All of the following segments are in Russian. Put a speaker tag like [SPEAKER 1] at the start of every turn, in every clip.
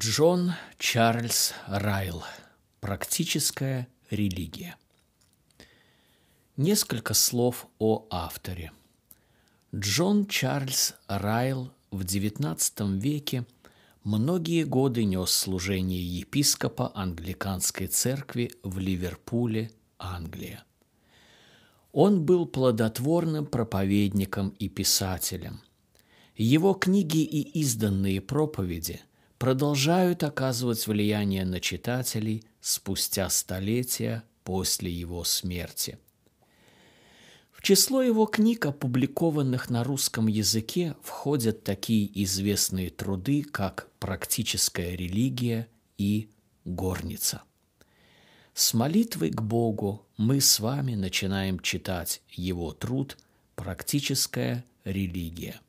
[SPEAKER 1] Джон Чарльз Райл. Практическая религия. Несколько слов о авторе. Джон Чарльз Райл в XIX веке многие годы нес служение епископа англиканской церкви в Ливерпуле, Англия. Он был плодотворным проповедником и писателем. Его книги и изданные проповеди продолжают оказывать влияние на читателей спустя столетия после его смерти. В число его книг, опубликованных на русском языке, входят такие известные труды, как «Практическая религия» и «Горница». С молитвой к Богу мы с вами начинаем читать его труд «Практическая религия».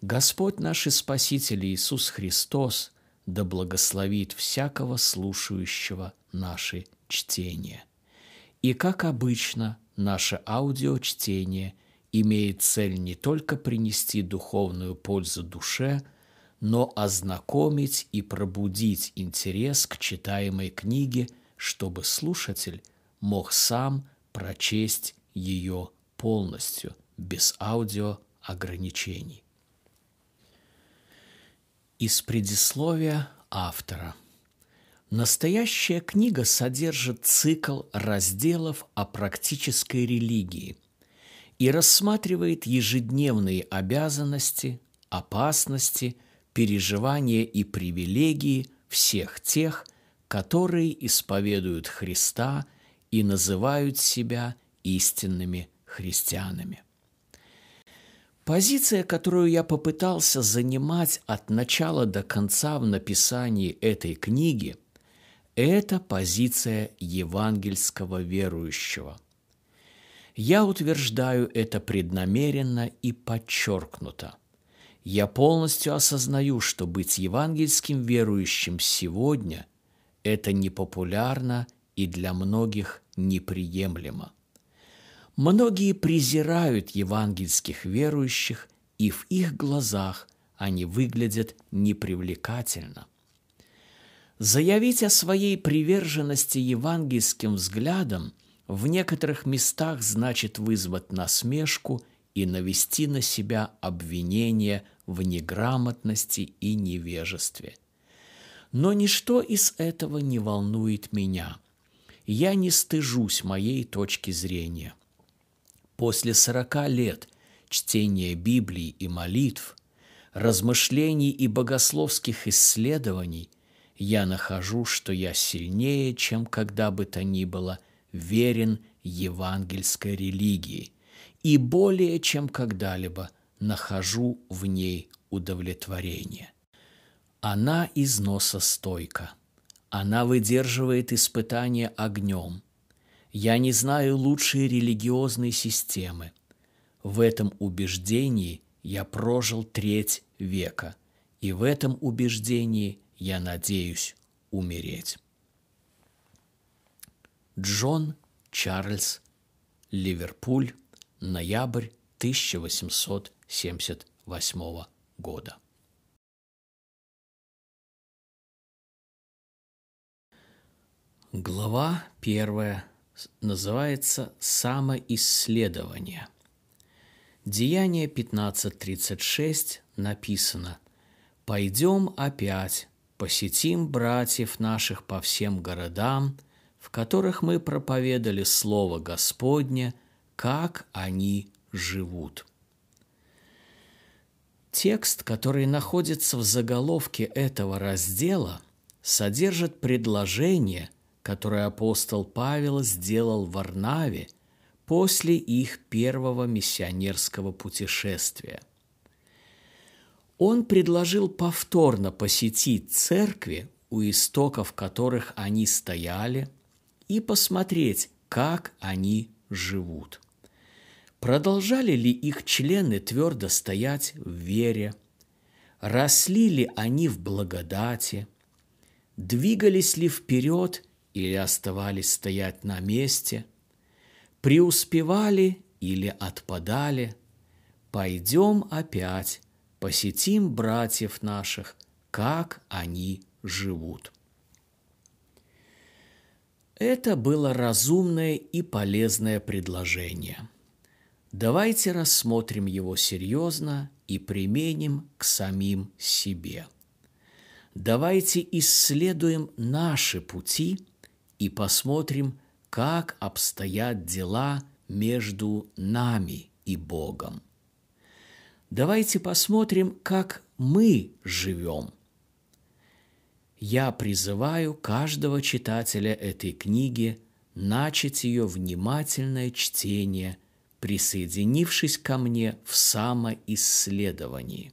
[SPEAKER 1] Господь наш и Спаситель Иисус Христос да благословит всякого слушающего наши чтения. И, как обычно, наше аудиочтение имеет цель не только принести духовную пользу душе, но ознакомить и пробудить интерес к читаемой книге, чтобы слушатель мог сам прочесть ее полностью, без аудиоограничений. Из предисловия автора. Настоящая книга содержит цикл разделов о практической религии и рассматривает ежедневные обязанности, опасности, переживания и привилегии всех тех, которые исповедуют Христа и называют себя истинными христианами. Позиция, которую я попытался занимать от начала до конца в написании этой книги, это позиция евангельского верующего. Я утверждаю это преднамеренно и подчеркнуто. Я полностью осознаю, что быть евангельским верующим сегодня – это непопулярно и для многих неприемлемо. Многие презирают евангельских верующих, и в их глазах они выглядят непривлекательно. Заявить о своей приверженности евангельским взглядам в некоторых местах значит вызвать насмешку и навести на себя обвинение в неграмотности и невежестве. Но ничто из этого не волнует меня. Я не стыжусь моей точки зрения. После сорока лет чтения Библии и молитв, размышлений и богословских исследований я нахожу, что я сильнее, чем когда бы то ни было, верен евангельской религии и более, чем когда-либо нахожу в ней удовлетворение. Она износостойка. Она выдерживает испытания огнем – я не знаю лучшей религиозной системы. В этом убеждении я прожил треть века, и в этом убеждении я надеюсь умереть. Джон Чарльз Ливерпуль, ноябрь 1878 года. Глава первая называется «Самоисследование». Деяние 15.36 написано «Пойдем опять, посетим братьев наших по всем городам, в которых мы проповедали Слово Господне, как они живут». Текст, который находится в заголовке этого раздела, содержит предложение – которое апостол Павел сделал в Варнаве после их первого миссионерского путешествия. Он предложил повторно посетить церкви, у истоков которых они стояли, и посмотреть, как они живут. Продолжали ли их члены твердо стоять в вере? Росли ли они в благодати? Двигались ли вперед или оставались стоять на месте, преуспевали или отпадали, пойдем опять, посетим братьев наших, как они живут. Это было разумное и полезное предложение. Давайте рассмотрим его серьезно и применим к самим себе. Давайте исследуем наши пути и посмотрим, как обстоят дела между нами и Богом. Давайте посмотрим, как мы живем. Я призываю каждого читателя этой книги начать ее внимательное чтение, присоединившись ко мне в самоисследовании.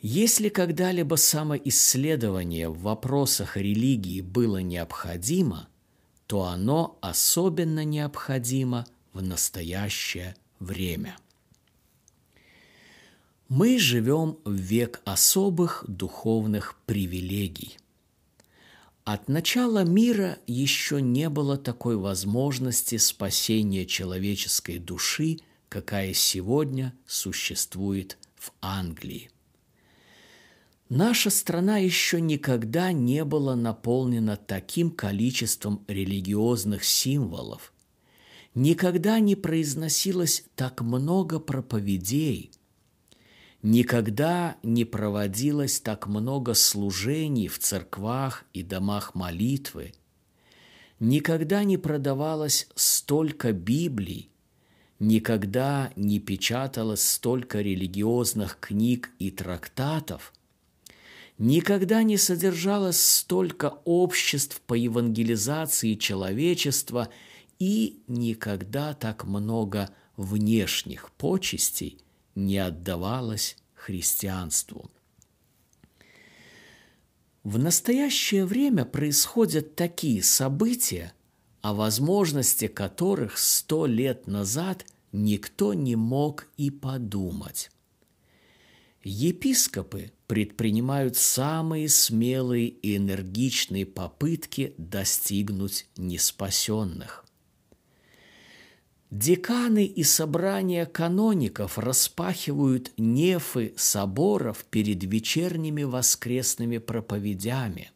[SPEAKER 1] Если когда-либо самоисследование в вопросах религии было необходимо, то оно особенно необходимо в настоящее время – мы живем в век особых духовных привилегий. От начала мира еще не было такой возможности спасения человеческой души, какая сегодня существует в Англии. Наша страна еще никогда не была наполнена таким количеством религиозных символов. Никогда не произносилось так много проповедей – Никогда не проводилось так много служений в церквах и домах молитвы. Никогда не продавалось столько Библий, никогда не печаталось столько религиозных книг и трактатов, никогда не содержалось столько обществ по евангелизации человечества и никогда так много внешних почестей – не отдавалась христианству. В настоящее время происходят такие события, о возможности которых сто лет назад никто не мог и подумать. Епископы предпринимают самые смелые и энергичные попытки достигнуть неспасенных. Деканы и собрания каноников распахивают нефы соборов перед вечерними воскресными проповедями.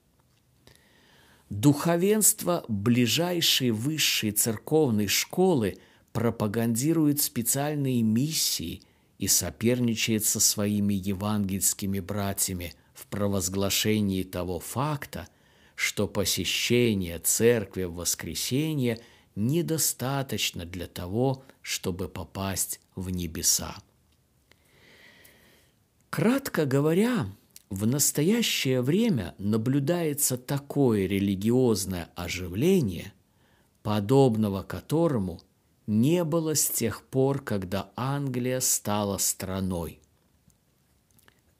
[SPEAKER 1] Духовенство ближайшей высшей церковной школы пропагандирует специальные миссии и соперничает со своими евангельскими братьями в провозглашении того факта, что посещение церкви в воскресенье – недостаточно для того, чтобы попасть в небеса. Кратко говоря, в настоящее время наблюдается такое религиозное оживление, подобного которому не было с тех пор, когда Англия стала страной.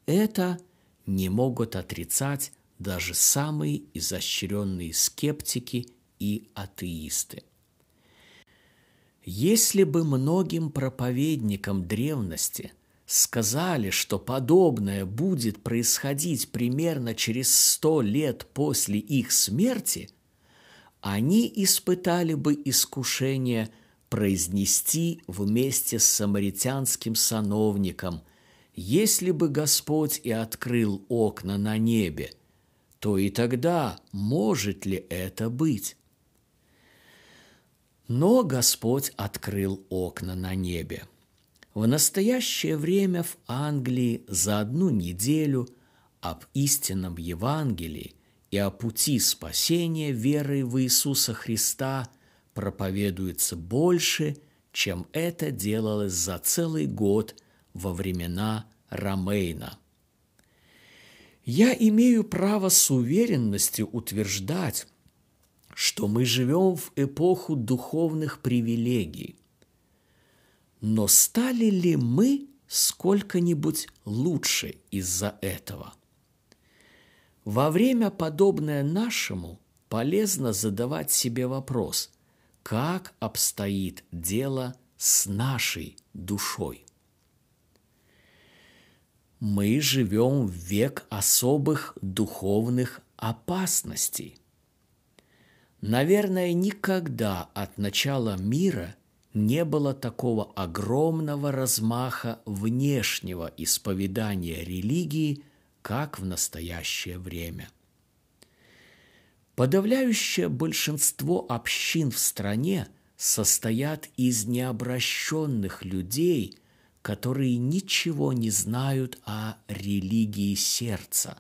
[SPEAKER 1] Это не могут отрицать даже самые изощренные скептики и атеисты. Если бы многим проповедникам древности сказали, что подобное будет происходить примерно через сто лет после их смерти, они испытали бы искушение произнести вместе с самаритянским сановником, если бы Господь и открыл окна на небе, то и тогда может ли это быть? Но Господь открыл окна на небе. В настоящее время в Англии за одну неделю об истинном Евангелии и о пути спасения верой в Иисуса Христа проповедуется больше, чем это делалось за целый год во времена Ромейна. Я имею право с уверенностью утверждать, что мы живем в эпоху духовных привилегий. Но стали ли мы сколько-нибудь лучше из-за этого? Во время, подобное нашему, полезно задавать себе вопрос, как обстоит дело с нашей душой. Мы живем в век особых духовных опасностей. Наверное, никогда от начала мира не было такого огромного размаха внешнего исповедания религии, как в настоящее время. Подавляющее большинство общин в стране состоят из необращенных людей, которые ничего не знают о религии сердца.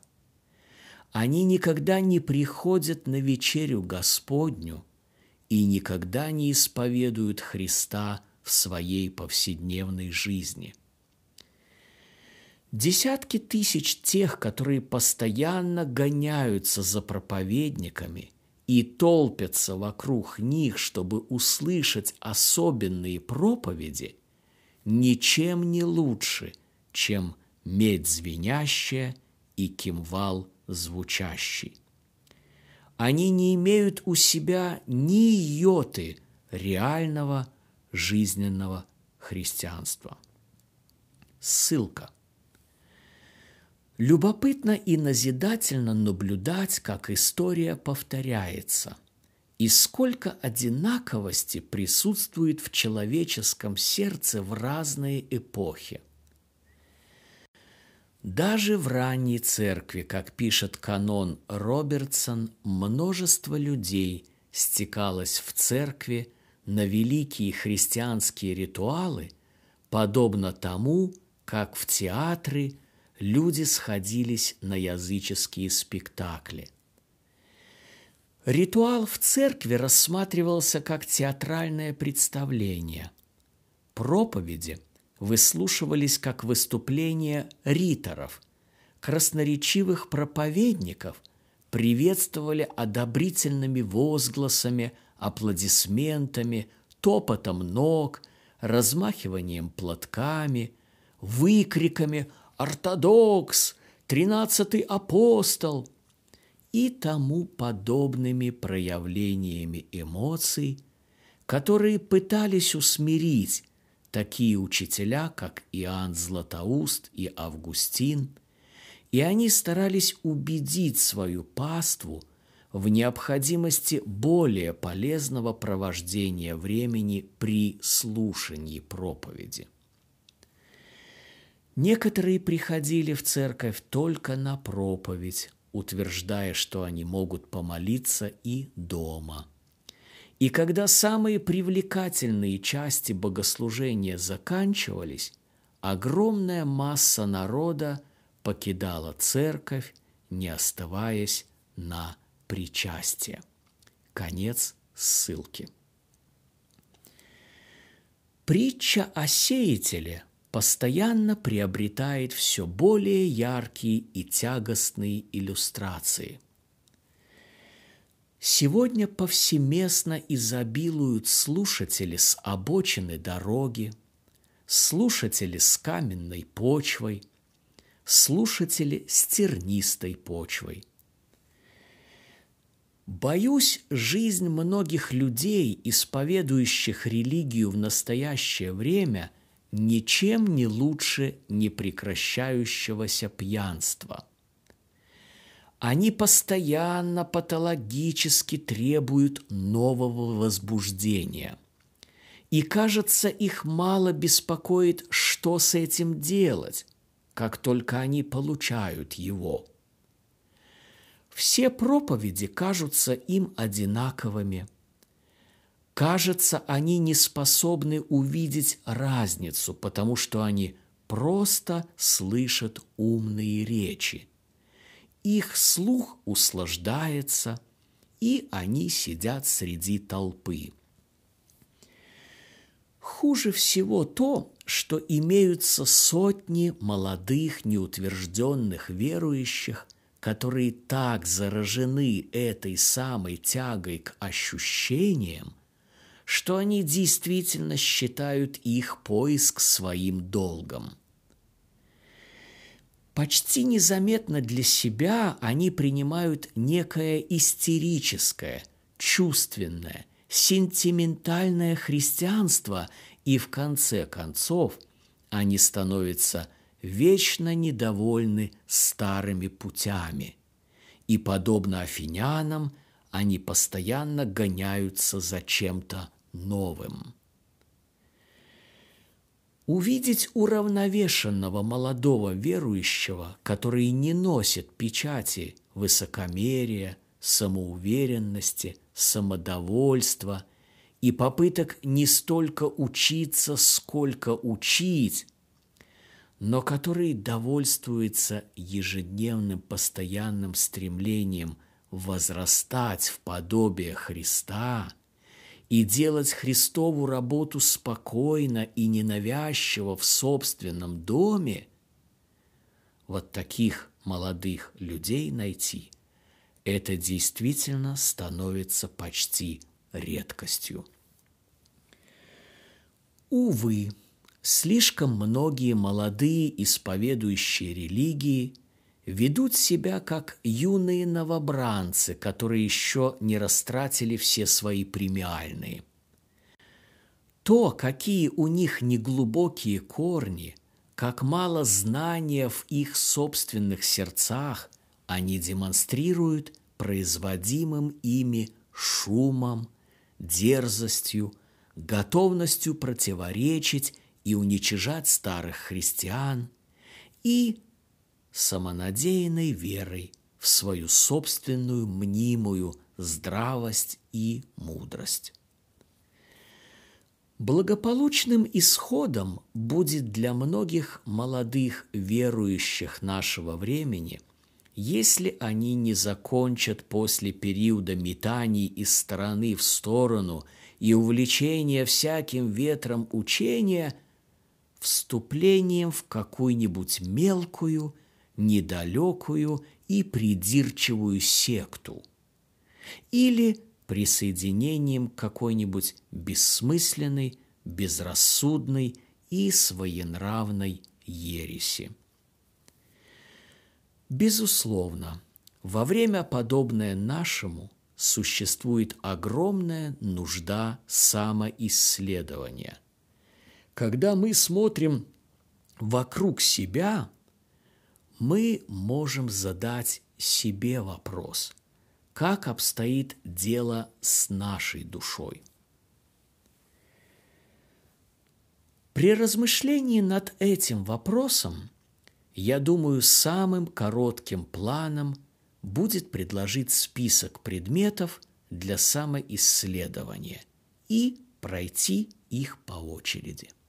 [SPEAKER 1] Они никогда не приходят на вечерю Господню и никогда не исповедуют Христа в своей повседневной жизни. Десятки тысяч тех, которые постоянно гоняются за проповедниками и толпятся вокруг них, чтобы услышать особенные проповеди, ничем не лучше, чем медь звенящая и кимвал звучащий. Они не имеют у себя ни йоты реального жизненного христианства. Ссылка. Любопытно и назидательно наблюдать, как история повторяется, и сколько одинаковости присутствует в человеческом сердце в разные эпохи. Даже в ранней церкви, как пишет канон Робертсон, множество людей стекалось в церкви на великие христианские ритуалы, подобно тому, как в театры люди сходились на языческие спектакли. Ритуал в церкви рассматривался как театральное представление. Проповеди выслушивались как выступления риторов, красноречивых проповедников приветствовали одобрительными возгласами – аплодисментами, топотом ног, размахиванием платками, выкриками «Ортодокс! Тринадцатый апостол!» и тому подобными проявлениями эмоций, которые пытались усмирить такие учителя, как Иоанн Златоуст и Августин, и они старались убедить свою паству – в необходимости более полезного провождения времени при слушании проповеди. Некоторые приходили в церковь только на проповедь, утверждая, что они могут помолиться и дома. И когда самые привлекательные части богослужения заканчивались, огромная масса народа покидала церковь, не оставаясь на причастия. Конец ссылки. Притча о сеятеле постоянно приобретает все более яркие и тягостные иллюстрации. Сегодня повсеместно изобилуют слушатели с обочины дороги, слушатели с каменной почвой, слушатели с тернистой почвой – Боюсь, жизнь многих людей, исповедующих религию в настоящее время, ничем не лучше непрекращающегося пьянства. Они постоянно патологически требуют нового возбуждения. И, кажется, их мало беспокоит, что с этим делать, как только они получают его – все проповеди кажутся им одинаковыми. Кажется, они не способны увидеть разницу, потому что они просто слышат умные речи. Их слух услаждается, и они сидят среди толпы. Хуже всего то, что имеются сотни молодых неутвержденных верующих – которые так заражены этой самой тягой к ощущениям, что они действительно считают их поиск своим долгом. Почти незаметно для себя они принимают некое истерическое, чувственное, сентиментальное христианство, и в конце концов они становятся – вечно недовольны старыми путями, и, подобно афинянам, они постоянно гоняются за чем-то новым. Увидеть уравновешенного молодого верующего, который не носит печати высокомерия, самоуверенности, самодовольства и попыток не столько учиться, сколько учить, но который довольствуется ежедневным постоянным стремлением возрастать в подобие Христа и делать Христову работу спокойно и ненавязчиво в собственном доме, вот таких молодых людей найти – это действительно становится почти редкостью. Увы, слишком многие молодые исповедующие религии ведут себя как юные новобранцы, которые еще не растратили все свои премиальные. То, какие у них неглубокие корни, как мало знания в их собственных сердцах, они демонстрируют производимым ими шумом, дерзостью, готовностью противоречить и уничижать старых христиан и самонадеянной верой в свою собственную мнимую здравость и мудрость. Благополучным исходом будет для многих молодых верующих нашего времени, если они не закончат после периода метаний из стороны в сторону и увлечения всяким ветром учения вступлением в какую-нибудь мелкую – недалекую и придирчивую секту или присоединением к какой-нибудь бессмысленной, безрассудной и своенравной ереси. Безусловно, во время, подобное нашему, существует огромная нужда самоисследования. Когда мы смотрим вокруг себя, мы можем задать себе вопрос, как обстоит дело с нашей душой. При размышлении над этим вопросом, я думаю, самым коротким планом будет предложить список предметов для самоисследования и пройти их по очереди –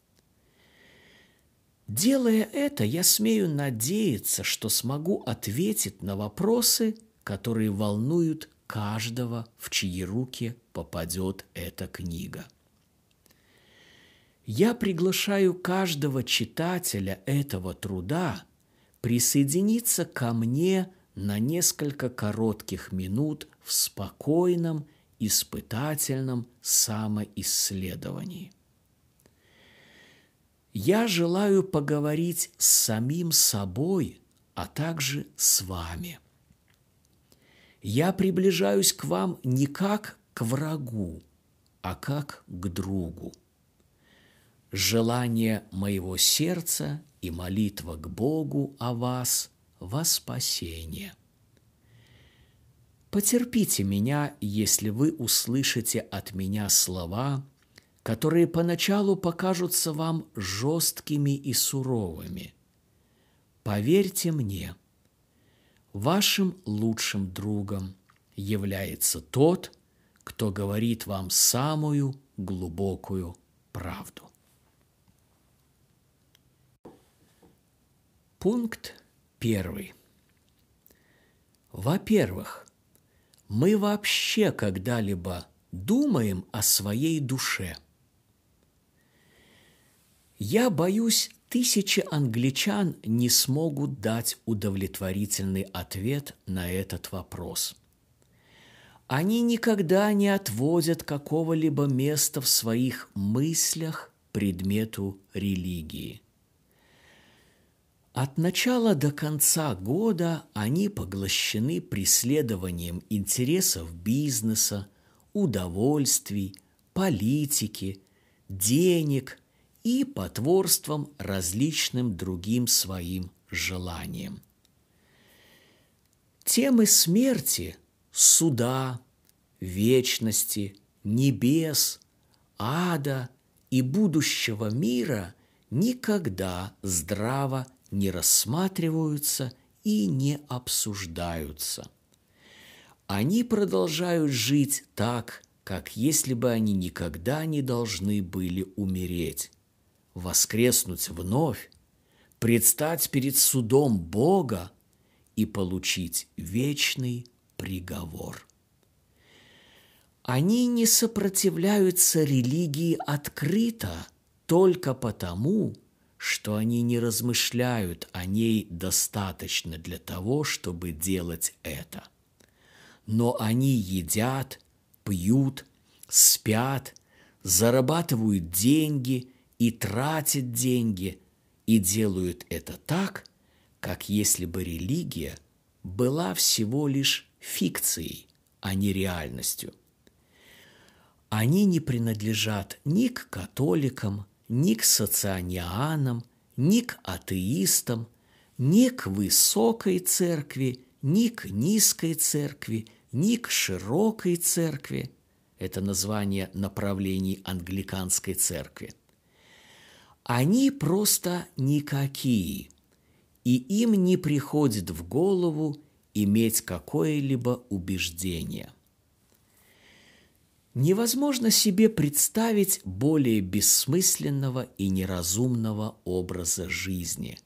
[SPEAKER 1] Делая это, я смею надеяться, что смогу ответить на вопросы, которые волнуют каждого, в чьи руки попадет эта книга. Я приглашаю каждого читателя этого труда присоединиться ко мне на несколько коротких минут в спокойном, испытательном самоисследовании – я желаю поговорить с самим собой, а также с вами. Я приближаюсь к вам не как к врагу, а как к другу. Желание моего сердца и молитва к Богу о вас во спасение. Потерпите меня, если вы услышите от меня слова – которые поначалу покажутся вам жесткими и суровыми. Поверьте мне, вашим лучшим другом является тот, кто говорит вам самую глубокую правду. Пункт первый. Во-первых, мы вообще когда-либо думаем о своей душе – я боюсь, тысячи англичан не смогут дать удовлетворительный ответ на этот вопрос. Они никогда не отводят какого-либо места в своих мыслях предмету религии. От начала до конца года они поглощены преследованием интересов бизнеса, удовольствий, политики, денег, и потворством различным другим своим желаниям. Темы смерти, суда, вечности, небес, ада и будущего мира никогда здраво не рассматриваются и не обсуждаются. Они продолжают жить так, как если бы они никогда не должны были умереть, воскреснуть вновь, предстать перед судом Бога и получить вечный приговор. Они не сопротивляются религии открыто только потому, что они не размышляют о ней достаточно для того, чтобы делать это. Но они едят, пьют, спят, зарабатывают деньги и тратят деньги, и делают это так, как если бы религия была всего лишь фикцией, а не реальностью. Они не принадлежат ни к католикам, ни к социанианам, ни к атеистам, ни к высокой церкви, ни к низкой церкви, ни к широкой церкви. Это название направлений англиканской церкви. Они просто никакие, и им не приходит в голову иметь какое-либо убеждение – Невозможно себе представить более бессмысленного и неразумного образа жизни.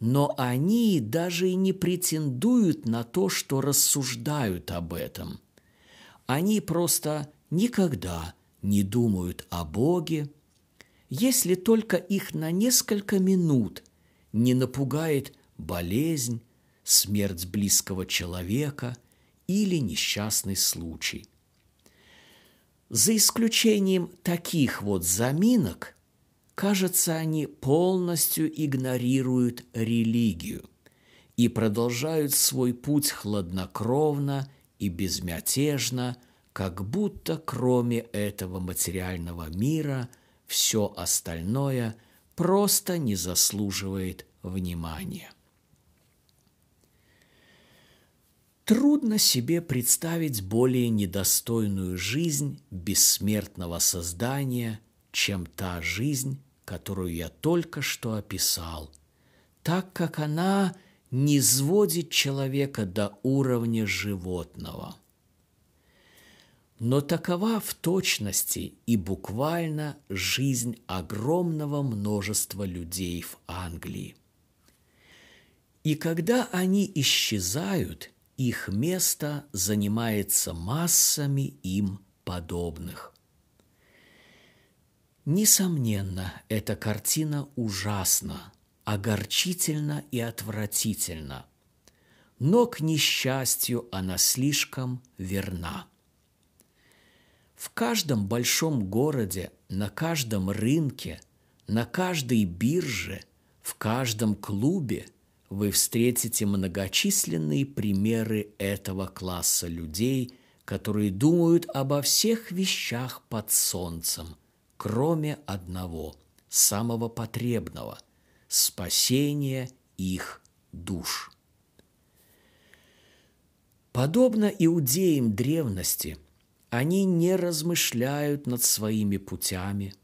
[SPEAKER 1] Но они даже и не претендуют на то, что рассуждают об этом. Они просто никогда не думают о Боге, если только их на несколько минут не напугает болезнь, смерть близкого человека или несчастный случай – за исключением таких вот заминок, кажется, они полностью игнорируют религию и продолжают свой путь хладнокровно и безмятежно, как будто кроме этого материального мира все остальное просто не заслуживает внимания. Трудно себе представить более недостойную жизнь бессмертного создания, чем та жизнь, которую я только что описал, так как она не сводит человека до уровня животного. Но такова в точности и буквально жизнь огромного множества людей в Англии. И когда они исчезают – их место занимается массами им подобных. Несомненно, эта картина ужасна, огорчительна и отвратительна, но, к несчастью, она слишком верна. В каждом большом городе, на каждом рынке, на каждой бирже, в каждом клубе – вы встретите многочисленные примеры этого класса людей, которые думают обо всех вещах под солнцем, кроме одного, самого потребного – спасения их душ. Подобно иудеям древности, они не размышляют над своими путями,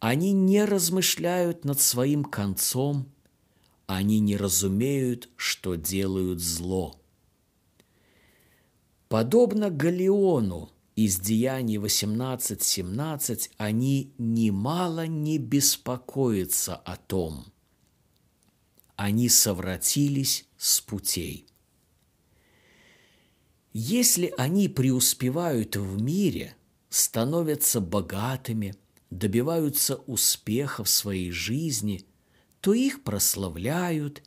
[SPEAKER 1] они не размышляют над своим концом – они не разумеют, что делают зло. Подобно Галеону из Деяний 18.17, они немало не беспокоятся о том. Они совратились с путей. Если они преуспевают в мире, становятся богатыми, добиваются успеха в своей жизни – то их прославляют,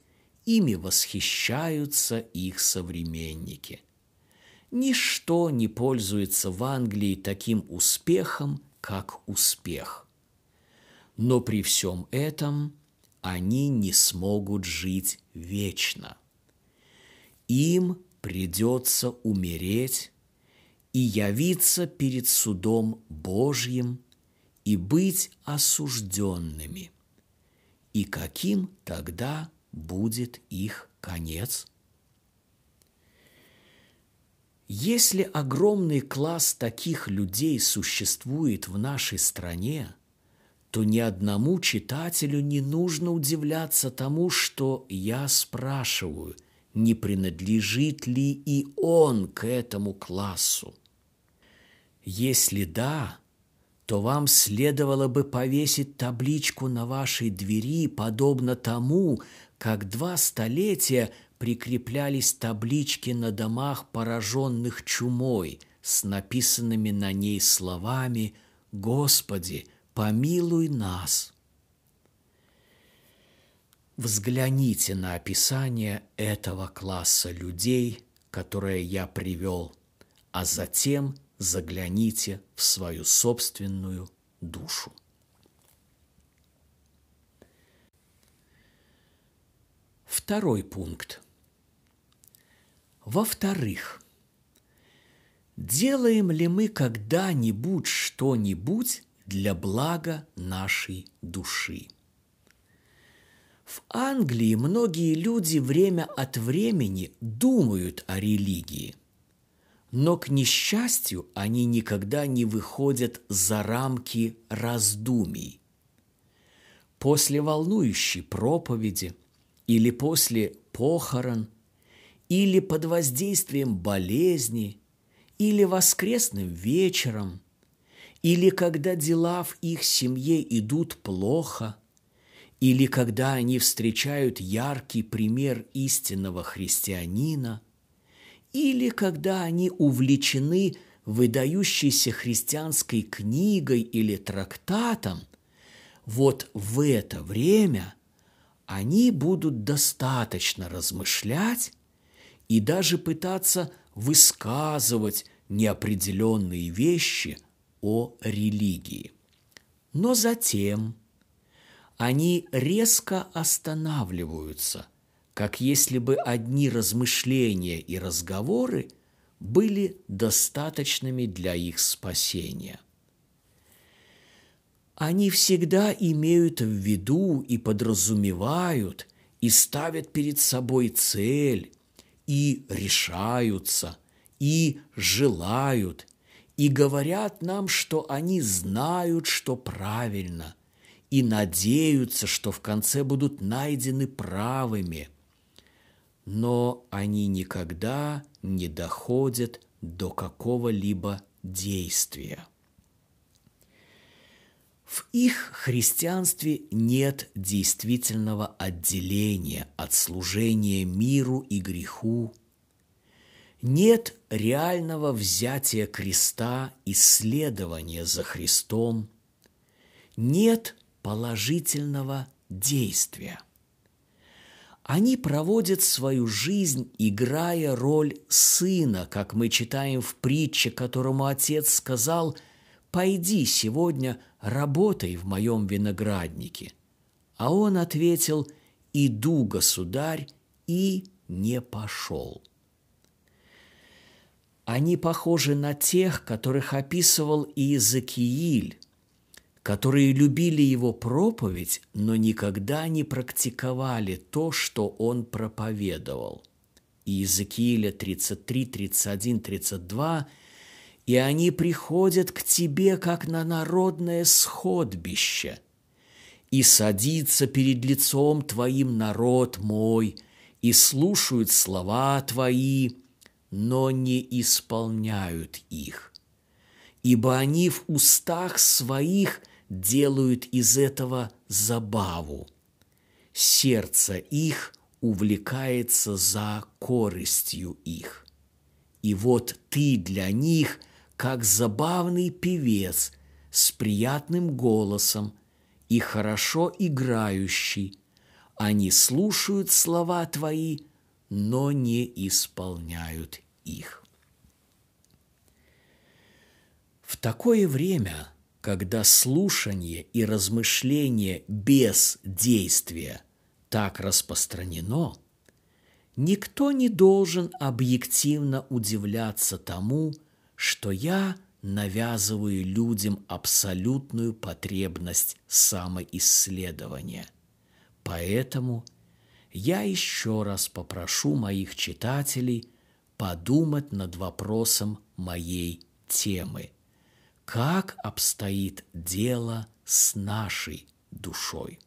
[SPEAKER 1] ими восхищаются их современники. Ничто не пользуется в Англии таким успехом, как успех. Но при всем этом они не смогут жить вечно. Им придется умереть и явиться перед судом Божьим и быть осужденными – и каким тогда будет их конец? Если огромный класс таких людей существует в нашей стране, то ни одному читателю не нужно удивляться тому, что я спрашиваю, не принадлежит ли и он к этому классу. Если да, то вам следовало бы повесить табличку на вашей двери, подобно тому, как два столетия прикреплялись таблички на домах, пораженных чумой, с написанными на ней словами «Господи, помилуй нас». Взгляните на описание этого класса людей, которое я привел, а затем загляните в свою собственную душу. Второй пункт. Во-вторых, делаем ли мы когда-нибудь что-нибудь для блага нашей души? В Англии многие люди время от времени думают о религии, но, к несчастью, они никогда не выходят за рамки раздумий. После волнующей проповеди или после похорон – или под воздействием болезни, или воскресным вечером, или когда дела в их семье идут плохо, или когда они встречают яркий пример истинного христианина, или когда они увлечены выдающейся христианской книгой или трактатом, вот в это время они будут достаточно размышлять и даже пытаться высказывать неопределенные вещи о религии. Но затем они резко останавливаются, как если бы одни размышления и разговоры были достаточными для их спасения. Они всегда имеют в виду и подразумевают и ставят перед собой цель и решаются, и желают, и говорят нам, что они знают, что правильно, и надеются, что в конце будут найдены правыми. Но они никогда не доходят до какого-либо действия. В их христианстве нет действительного отделения от служения миру и греху, нет реального взятия креста и следования за Христом, нет положительного действия. Они проводят свою жизнь, играя роль сына, как мы читаем в притче, которому отец сказал – «Пойди сегодня, работай в моем винограднике». А он ответил, «Иду, государь», и не пошел. Они похожи на тех, которых описывал Иезекииль, которые любили его проповедь, но никогда не практиковали то, что он проповедовал. Иезекииля 33, 31, 32 – и они приходят к тебе, как на народное сходбище. И садится перед лицом твоим народ мой, и слушают слова твои, но не исполняют их. Ибо они в устах своих делают из этого забаву. Сердце их увлекается за корыстью их. И вот ты для них – как забавный певец с приятным голосом и хорошо играющий. Они слушают слова Твои, но не исполняют их. В такое время, когда слушание и размышление без действия так распространено, никто не должен объективно удивляться тому, что я навязываю людям абсолютную потребность самоисследования. Поэтому я еще раз попрошу моих читателей подумать над вопросом моей темы. Как обстоит дело с нашей душой.